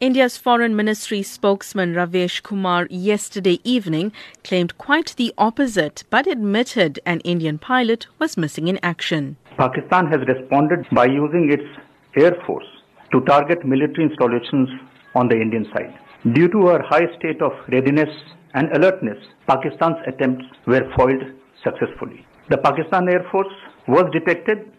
India's Foreign Ministry spokesman Raveesh Kumar yesterday evening claimed quite the opposite but admitted an Indian pilot was missing in action. Pakistan has responded by using its air force to target military installations on the Indian side. Due to our high state of readiness and alertness, Pakistan's attempts were foiled successfully. The Pakistan Air Force was detected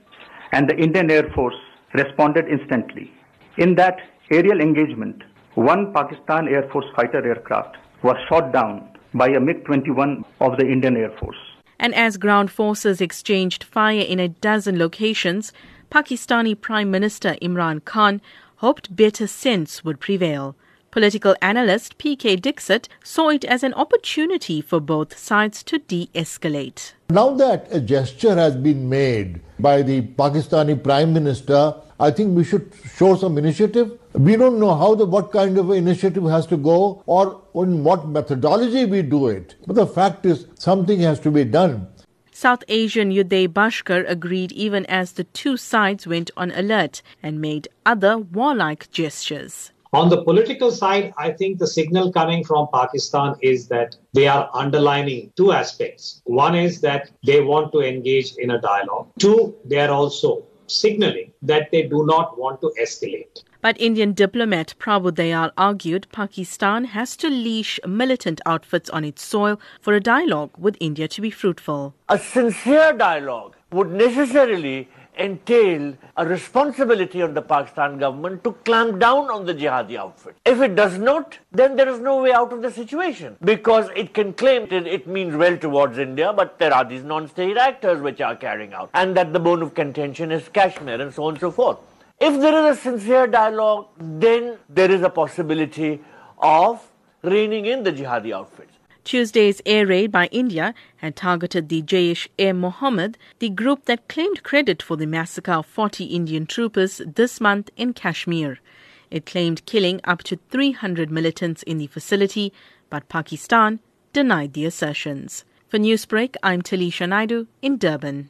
and the Indian Air Force responded instantly. In that aerial engagement, one Pakistan Air Force fighter aircraft was shot down by a MiG 21 of the Indian Air Force. And as ground forces exchanged fire in a dozen locations, Pakistani Prime Minister Imran Khan hoped better sense would prevail. Political analyst P.K. Dixit saw it as an opportunity for both sides to de escalate. Now that a gesture has been made by the Pakistani Prime Minister, I think we should show some initiative. We don't know how the what kind of initiative has to go or in what methodology we do it. But the fact is something has to be done. South Asian Uday Bhaskar agreed even as the two sides went on alert and made other warlike gestures. On the political side, I think the signal coming from Pakistan is that they are underlining two aspects. One is that they want to engage in a dialogue. Two, they are also signaling that they do not want to escalate. But Indian diplomat Prabhu Dayal argued Pakistan has to leash militant outfits on its soil for a dialogue with India to be fruitful. A sincere dialogue would necessarily entail a responsibility on the Pakistan government to clamp down on the jihadi outfit. If it does not, then there is no way out of the situation because it can claim that it means well towards India, but there are these non-state actors which are carrying out, and that the bone of contention is Kashmir and so on and so forth. If there is a sincere dialogue, then there is a possibility of reining in the jihadi outfits. Tuesday's air raid by India had targeted the Jaish-e-Mohammed, the group that claimed credit for the massacre of 40 Indian troopers this month in Kashmir. It claimed killing up to 300 militants in the facility, but Pakistan denied the assertions. For Newsbreak, I'm Taliesha Naidoo in Durban.